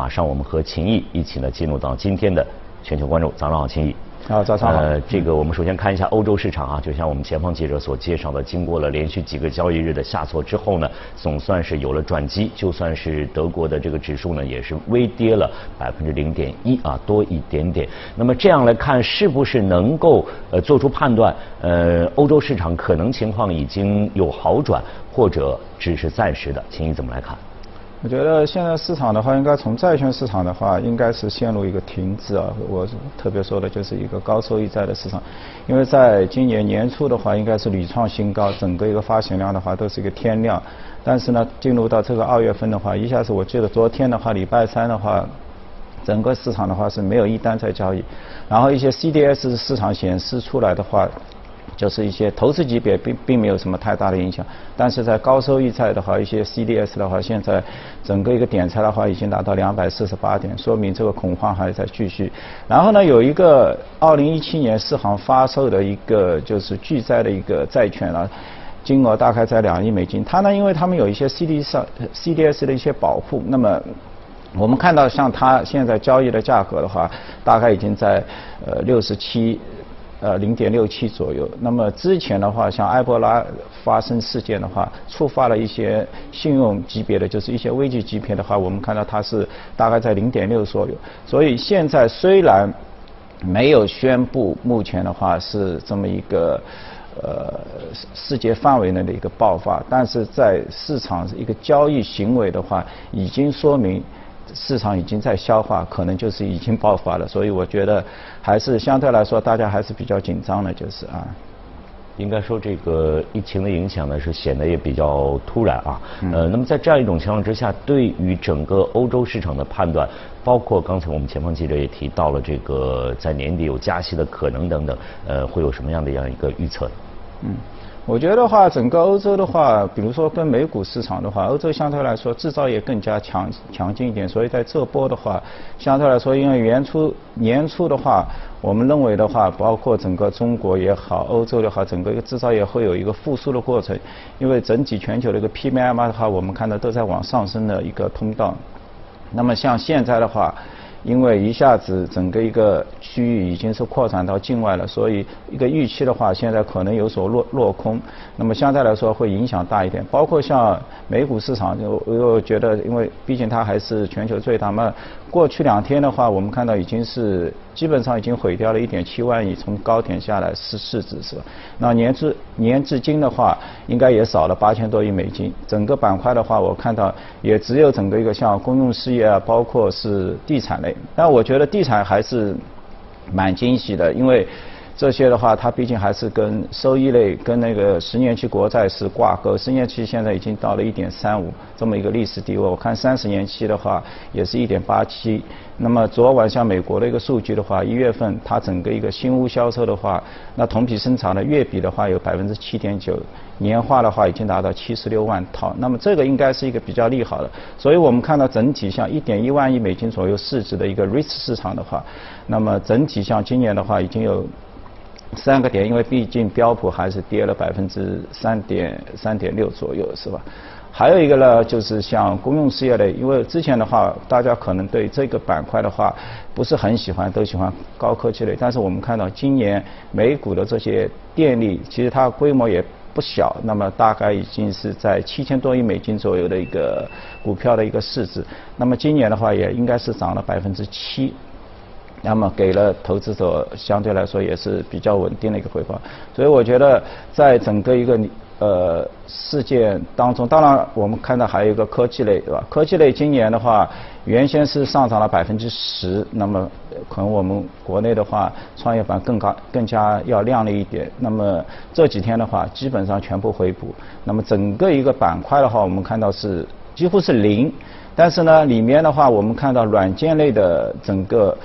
马上我们和秦毅一起呢进入到今天的全球关注。早上好，秦毅。好，早上好。呃，这个我们首先看一下欧洲市场啊，就像我们前方记者所介绍的，经过了连续几个交易日的下挫之后呢，总算是有了转机。就算是德国的这个指数呢，也是微跌了百分之零点一啊，多一点点。那么这样来看，是不是能够呃做出判断？呃，欧洲市场可能情况已经有好转，或者只是暂时的？秦毅怎么来看？我觉得现在市场的话，应该从债券市场的话，应该是陷入一个停滞啊。我特别说的就是一个高收益债的市场，因为在今年年初的话，应该是屡创新高，整个一个发行量的话都是一个天量。但是呢，进入到这个二月份的话，一下子我记得昨天的话，礼拜三的话，整个市场的话是没有一单在交易，然后一些 CDS 市场显示出来的话。就是一些投资级别并并没有什么太大的影响，但是在高收益债的话，一些 CDS 的话，现在整个一个点差的话已经达到两百四十八点，说明这个恐慌还在继续。然后呢，有一个二零一七年四行发售的一个就是巨债的一个债券啊，金额大概在两亿美金。它呢，因为他们有一些 CD 上 CDS 的一些保护，那么我们看到像它现在交易的价格的话，大概已经在呃六十七。呃，零点六七左右。那么之前的话，像埃博拉发生事件的话，触发了一些信用级别的，就是一些危机级别的话，我们看到它是大概在零点六左右。所以现在虽然没有宣布目前的话是这么一个呃世界范围内的一个爆发，但是在市场一个交易行为的话，已经说明。市场已经在消化，可能就是已经爆发了，所以我觉得还是相对来说，大家还是比较紧张的，就是啊。应该说，这个疫情的影响呢，是显得也比较突然啊。呃，那么在这样一种情况之下，对于整个欧洲市场的判断，包括刚才我们前方记者也提到了，这个在年底有加息的可能等等，呃，会有什么样的样一个预测呢？嗯。我觉得话，整个欧洲的话，比如说跟美股市场的话，欧洲相对来说制造业更加强强劲一点，所以在这波的话，相对来说，因为年初年初的话，我们认为的话，包括整个中国也好，欧洲也好，整个一个制造业会有一个复苏的过程，因为整体全球的一个 PMI 的话，我们看到都在往上升的一个通道。那么像现在的话。因为一下子整个一个区域已经是扩展到境外了，所以一个预期的话，现在可能有所落落空。那么相对来说会影响大一点。包括像美股市场，我又觉得，因为毕竟它还是全球最大嘛。过去两天的话，我们看到已经是基本上已经毁掉了一点七万亿，从高点下来是市值是吧？那年至年至今的话，应该也少了八千多亿美金。整个板块的话，我看到也只有整个一个像公用事业啊，包括是地产类。但我觉得地产还是蛮惊喜的，因为。这些的话，它毕竟还是跟收益类、跟那个十年期国债是挂钩。十年期现在已经到了一点三五这么一个历史低位，我看三十年期的话也是一点八七。那么昨晚像美国的一个数据的话，一月份它整个一个新屋销售的话，那同比生产的月比的话有百分之七点九，年化的话已经达到七十六万套。那么这个应该是一个比较利好的。所以我们看到整体像一点一万亿美金左右市值的一个 REITs 市场的话，那么整体像今年的话已经有。三个点，因为毕竟标普还是跌了百分之三点三点六左右，是吧？还有一个呢，就是像公用事业类，因为之前的话，大家可能对这个板块的话不是很喜欢，都喜欢高科技类。但是我们看到今年美股的这些电力，其实它规模也不小，那么大概已经是在七千多亿美金左右的一个股票的一个市值。那么今年的话，也应该是涨了百分之七。那么给了投资者相对来说也是比较稳定的一个回报，所以我觉得在整个一个呃事件当中，当然我们看到还有一个科技类，对吧？科技类今年的话，原先是上涨了百分之十，那么可能我们国内的话，创业板更高更加要靓丽一点。那么这几天的话，基本上全部回补。那么整个一个板块的话，我们看到是几乎是零，但是呢，里面的话，我们看到软件类的整个。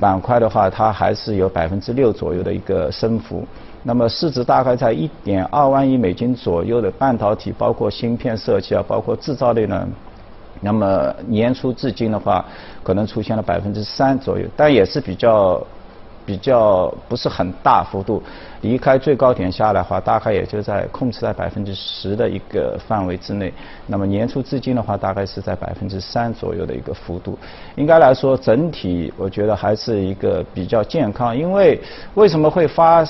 板块的话，它还是有百分之六左右的一个升幅。那么市值大概在一点二万亿美金左右的半导体，包括芯片设计啊，包括制造类呢。那么年初至今的话，可能出现了百分之三左右，但也是比较比较不是很大幅度，离开最高点下来的话，大概也就在控制在百分之十的一个范围之内。那么年初至今的话，大概是在百分之三左右的一个幅度。应该来说，整体我觉得还是一个比较健康。因为为什么会发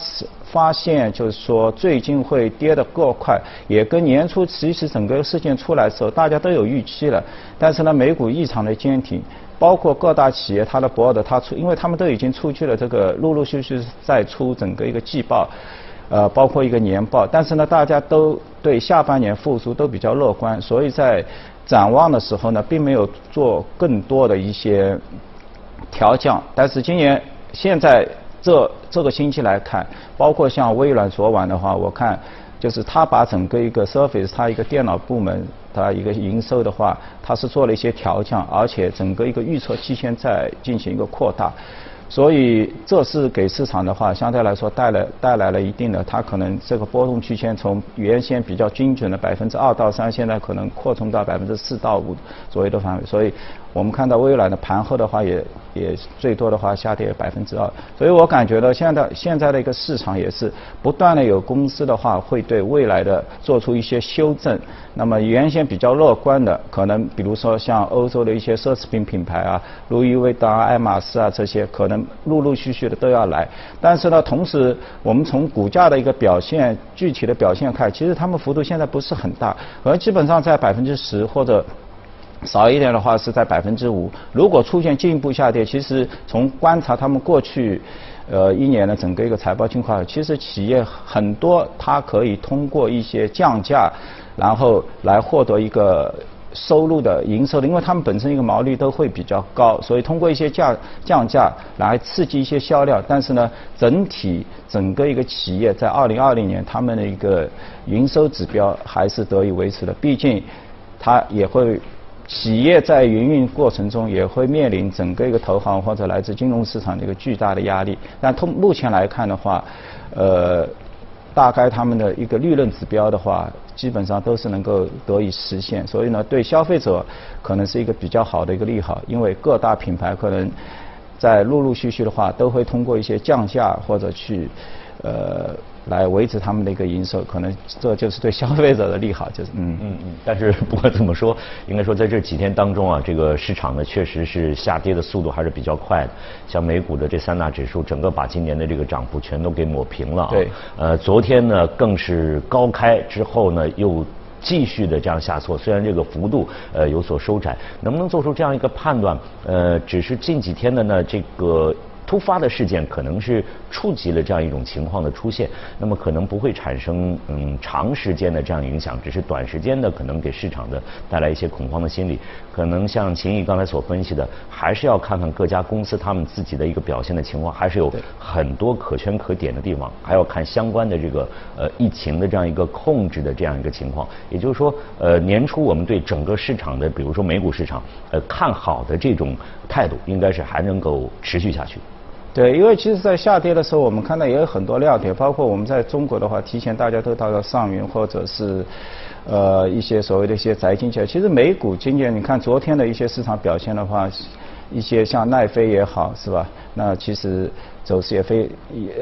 发现就是说最近会跌得过快，也跟年初其实整个事件出来的时候大家都有预期了，但是呢，美股异常的坚挺。包括各大企业，它的博尔的它出，因为他们都已经出去了，这个陆陆续续在出整个一个季报，呃，包括一个年报，但是呢，大家都对下半年复苏都比较乐观，所以在展望的时候呢，并没有做更多的一些调降。但是今年现在这这个星期来看，包括像微软昨晚的话，我看。就是他把整个一个 Surface，它一个电脑部门，它一个营收的话，它是做了一些调降，而且整个一个预测期限在进行一个扩大。所以这是给市场的话，相对来说带来带来了一定的，它可能这个波动区间从原先比较精准的百分之二到三，现在可能扩充到百分之四到五左右的范围。所以我们看到微软的盘后的话，也也最多的话下跌百分之二。所以我感觉到现在现在的一个市场也是不断的有公司的话会对未来的做出一些修正。那么原先比较乐观的，可能比如说像欧洲的一些奢侈品品牌啊，路易威登、爱马仕啊这些，可能陆陆续续的都要来。但是呢，同时我们从股价的一个表现，具体的表现看，其实他们幅度现在不是很大，而基本上在百分之十或者少一点的话是在百分之五。如果出现进一步下跌，其实从观察他们过去。呃，一年的整个一个财报情况，其实企业很多，它可以通过一些降价，然后来获得一个收入的营收的，因为他们本身一个毛利都会比较高，所以通过一些降降价来刺激一些销量。但是呢，整体整个一个企业在二零二零年他们的一个营收指标还是得以维持的，毕竟它也会。企业在营运过程中也会面临整个一个投行或者来自金融市场的一个巨大的压力，但通目前来看的话，呃，大概他们的一个利润指标的话，基本上都是能够得以实现，所以呢，对消费者可能是一个比较好的一个利好，因为各大品牌可能在陆陆续续的话，都会通过一些降价或者去呃。来维持他们的一个营收，可能这就是对消费者的利好，就是嗯嗯嗯。但是不管怎么说，应该说在这几天当中啊，这个市场呢确实是下跌的速度还是比较快的。像美股的这三大指数，整个把今年的这个涨幅全都给抹平了啊。对。呃，昨天呢更是高开之后呢又继续的这样下挫，虽然这个幅度呃有所收窄，能不能做出这样一个判断？呃，只是近几天的呢这个。突发的事件可能是触及了这样一种情况的出现，那么可能不会产生嗯长时间的这样影响，只是短时间的可能给市场的带来一些恐慌的心理。可能像秦毅刚才所分析的，还是要看看各家公司他们自己的一个表现的情况，还是有很多可圈可点的地方，还要看相关的这个呃疫情的这样一个控制的这样一个情况。也就是说，呃年初我们对整个市场的，比如说美股市场，呃看好的这种态度，应该是还能够持续下去。对，因为其实，在下跌的时候，我们看到也有很多亮点，包括我们在中国的话，提前大家都到了上云，或者是呃一些所谓的一些宅经济。其实美股今年，你看昨天的一些市场表现的话，一些像奈飞也好，是吧？那其实走势也非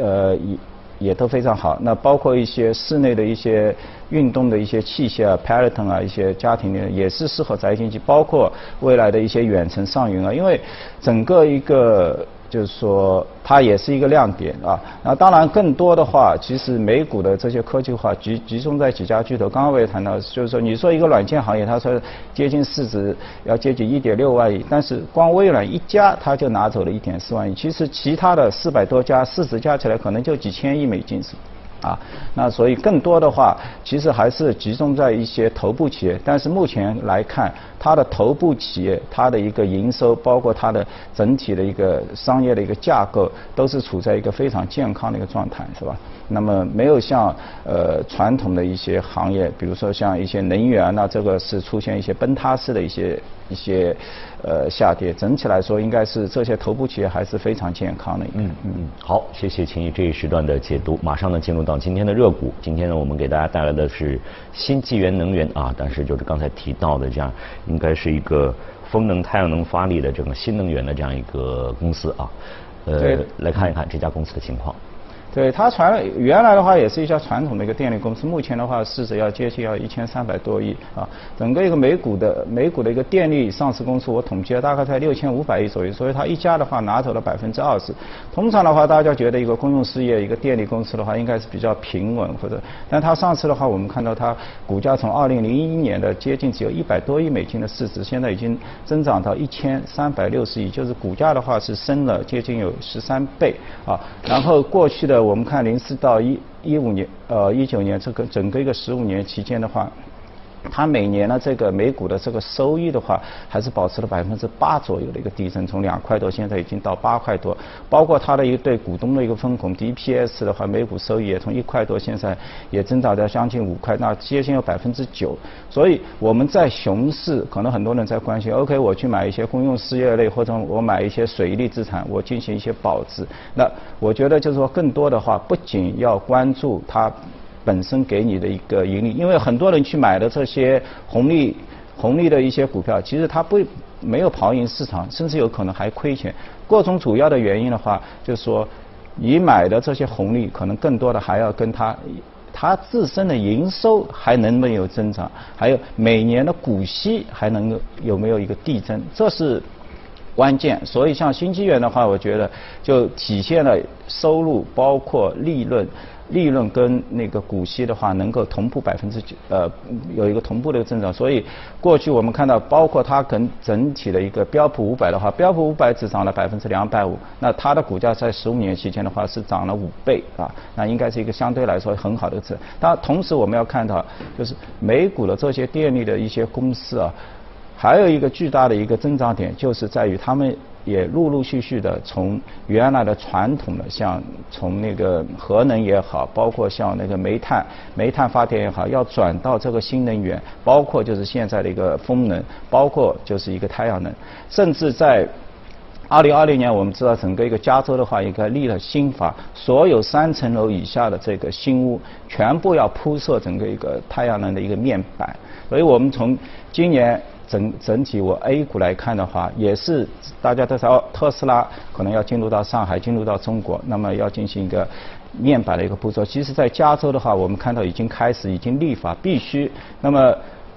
呃也也都非常好。那包括一些室内的一些运动的一些器械啊，Peloton 啊，一些家庭的也是适合宅经济，包括未来的一些远程上云啊，因为整个一个。就是说，它也是一个亮点啊。那当然，更多的话，其实美股的这些科技化集集中在几家巨头。刚刚我也谈到，就是说，你说一个软件行业，他说接近市值要接近一点六万亿，但是光微软一家，他就拿走了一点四万亿。其实其他的四百多家市值加起来，可能就几千亿美金是。啊，那所以更多的话，其实还是集中在一些头部企业。但是目前来看，它的头部企业，它的一个营收，包括它的整体的一个商业的一个架构，都是处在一个非常健康的一个状态，是吧？那么没有像呃传统的一些行业，比如说像一些能源那这个是出现一些崩塌式的一些一些呃下跌。整体来说，应该是这些头部企业还是非常健康的。嗯嗯，好，谢谢秦毅这一时段的解读。马上呢进入到今天的热股。今天呢我们给大家带来的是新纪元能源啊，但是就是刚才提到的这样，应该是一个风能、太阳能发力的这种新能源的这样一个公司啊。呃，来看一看这家公司的情况。对它传原来的话也是一家传统的一个电力公司，目前的话市值要接近要一千三百多亿啊。整个一个美股的美股的一个电力上市公司，我统计了大概在六千五百亿左右，所以它一家的话拿走了百分之二十。通常的话，大家觉得一个公用事业一个电力公司的话，应该是比较平稳或者，但它上次的话，我们看到它股价从二零零一年的接近只有一百多亿美金的市值，现在已经增长到一千三百六十亿，就是股价的话是升了接近有十三倍啊。然后过去的。我们看零四到一一五年，呃一九年这个整个一个十五年期间的话。它每年的这个每股的这个收益的话，还是保持了百分之八左右的一个递增，从两块多现在已经到八块多。包括它的一对股东的一个分红，DPS 的话，每股收益也从一块多现在也增长到将近五块，那接近有百分之九。所以我们在熊市，可能很多人在关心，OK，我去买一些公用事业类或者我买一些水利资产，我进行一些保值。那我觉得就是说，更多的话，不仅要关注它。本身给你的一个盈利，因为很多人去买的这些红利红利的一些股票，其实它不没有跑赢市场，甚至有可能还亏钱。各种主要的原因的话，就是说你买的这些红利，可能更多的还要跟它它自身的营收还能不能有增长，还有每年的股息还能够有没有一个递增，这是关键。所以像新纪元的话，我觉得就体现了收入包括利润。利润跟那个股息的话，能够同步百分之九，呃，有一个同步的一个增长。所以过去我们看到，包括它跟整体的一个标普五百的话，标普五百只涨了百分之两百五，那它的股价在十五年期间的话是涨了五倍啊，那应该是一个相对来说很好的值。但同时我们要看到，就是美股的这些电力的一些公司啊，还有一个巨大的一个增长点，就是在于他们。也陆陆续续的从原来的传统的，像从那个核能也好，包括像那个煤炭、煤炭发电也好，要转到这个新能源，包括就是现在的一个风能，包括就是一个太阳能，甚至在二零二零年，我们知道整个一个加州的话，应该立了新法，所有三层楼以下的这个新屋全部要铺设整个一个太阳能的一个面板，所以我们从今年。整整体，我 A 股来看的话，也是大家都知道，特斯拉可能要进入到上海，进入到中国，那么要进行一个面板的一个步骤。其实，在加州的话，我们看到已经开始已经立法，必须那么。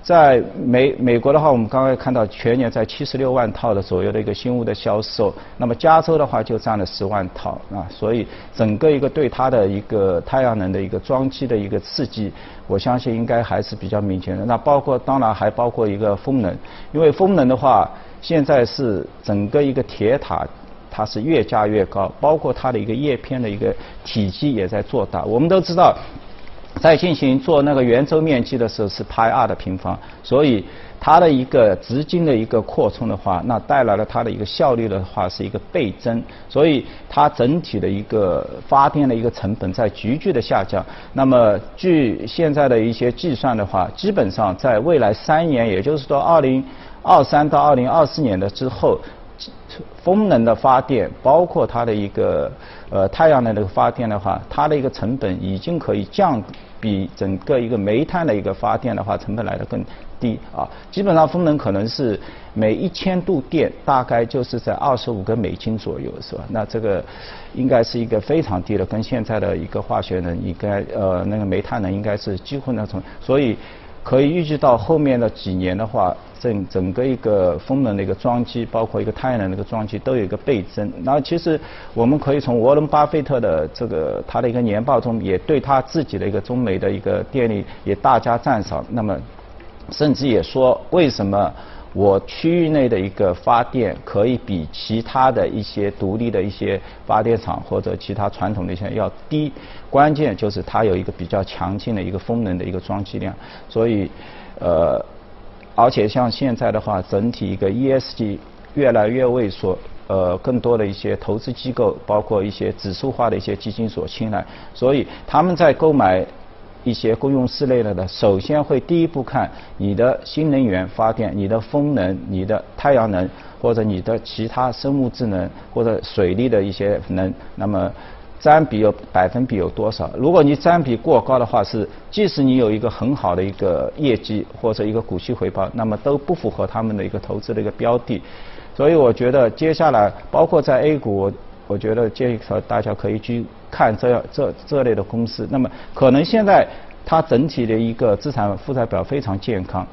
在美美国的话，我们刚刚看到全年在七十六万套的左右的一个新屋的销售，那么加州的话就占了十万套啊，所以整个一个对它的一个太阳能的一个装机的一个刺激，我相信应该还是比较明显的。那包括当然还包括一个风能，因为风能的话，现在是整个一个铁塔它是越加越高，包括它的一个叶片的一个体积也在做大。我们都知道。在进行做那个圆周面积的时候是派二的平方，所以它的一个直径的一个扩充的话，那带来了它的一个效率的话是一个倍增，所以它整体的一个发电的一个成本在急剧的下降。那么据现在的一些计算的话，基本上在未来三年，也就是说二零二三到二零二四年的之后。风能的发电，包括它的一个呃太阳能的发电的话，它的一个成本已经可以降比整个一个煤炭的一个发电的话成本来的更低啊。基本上风能可能是每一千度电大概就是在二十五个美金左右，是吧？那这个应该是一个非常低的，跟现在的一个化学能应该呃那个煤炭能应该是几乎那种，所以可以预计到后面的几年的话。整整个一个风能的一个装机，包括一个太阳能的一个装机，都有一个倍增。然后其实我们可以从沃伦巴菲特的这个他的一个年报中，也对他自己的一个中美的一个电力也大加赞赏。那么甚至也说，为什么我区域内的一个发电可以比其他的一些独立的一些发电厂或者其他传统的一些要低？关键就是它有一个比较强劲的一个风能的一个装机量。所以呃。而且像现在的话，整体一个 ESG 越来越为所，呃，更多的一些投资机构，包括一些指数化的一些基金所青睐，所以他们在购买一些公用事类的呢，首先会第一步看你的新能源发电、你的风能、你的太阳能或者你的其他生物智能或者水利的一些能，那么。占比有百分比有多少？如果你占比过高的话，是即使你有一个很好的一个业绩或者一个股息回报，那么都不符合他们的一个投资的一个标的。所以我觉得接下来包括在 A 股，我觉得建议大家可以去看这样这这类的公司。那么可能现在它整体的一个资产负债表非常健康。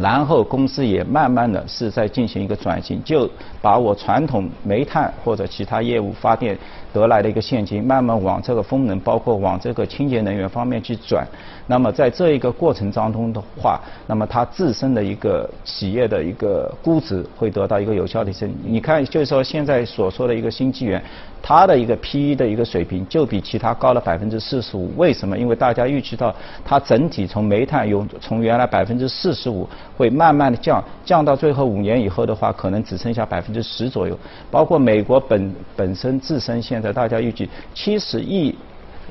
然后公司也慢慢的是在进行一个转型，就把我传统煤炭或者其他业务发电得来的一个现金，慢慢往这个风能，包括往这个清洁能源方面去转。那么在这一个过程当中的话，那么它自身的一个企业的一个估值会得到一个有效提升。你看，就是说现在所说的一个新纪元，它的一个 P E 的一个水平就比其他高了百分之四十五。为什么？因为大家预期到它整体从煤炭用从原来百分之四十五。会慢慢的降，降到最后五年以后的话，可能只剩下百分之十左右。包括美国本本身自身现在大家预计七十亿。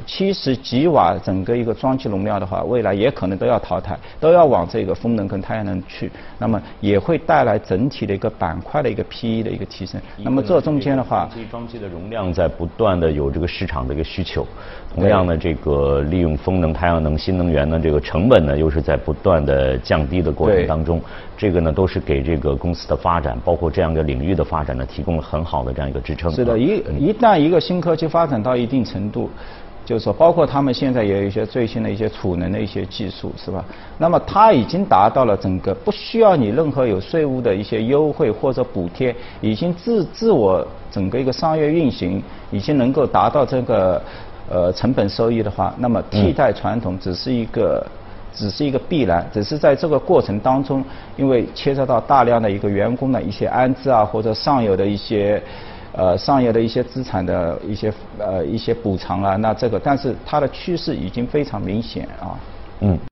七十几瓦整个一个装机容量的话，未来也可能都要淘汰，都要往这个风能跟太阳能去，那么也会带来整体的一个板块的一个 PE 的一个提升。那么这中间的话，这装机的容量在不断的有这个市场的一个需求，同样的这个利用风能、太阳能、新能源的这个成本呢，又是在不断的降低的过程当中，这个呢都是给这个公司的发展，包括这样一个领域的发展呢，提供了很好的这样一个支撑。是的，一一旦一个新科技发展到一定程度。就是说，包括他们现在也有一些最新的一些储能的一些技术，是吧？那么它已经达到了整个不需要你任何有税务的一些优惠或者补贴，已经自自我整个一个商业运行，已经能够达到这个呃成本收益的话，那么替代传统只是一个只是一个必然，只是在这个过程当中，因为牵涉到大量的一个员工的一些安置啊，或者上游的一些。呃，上游的一些资产的一些呃一些补偿啊，那这个，但是它的趋势已经非常明显啊。嗯。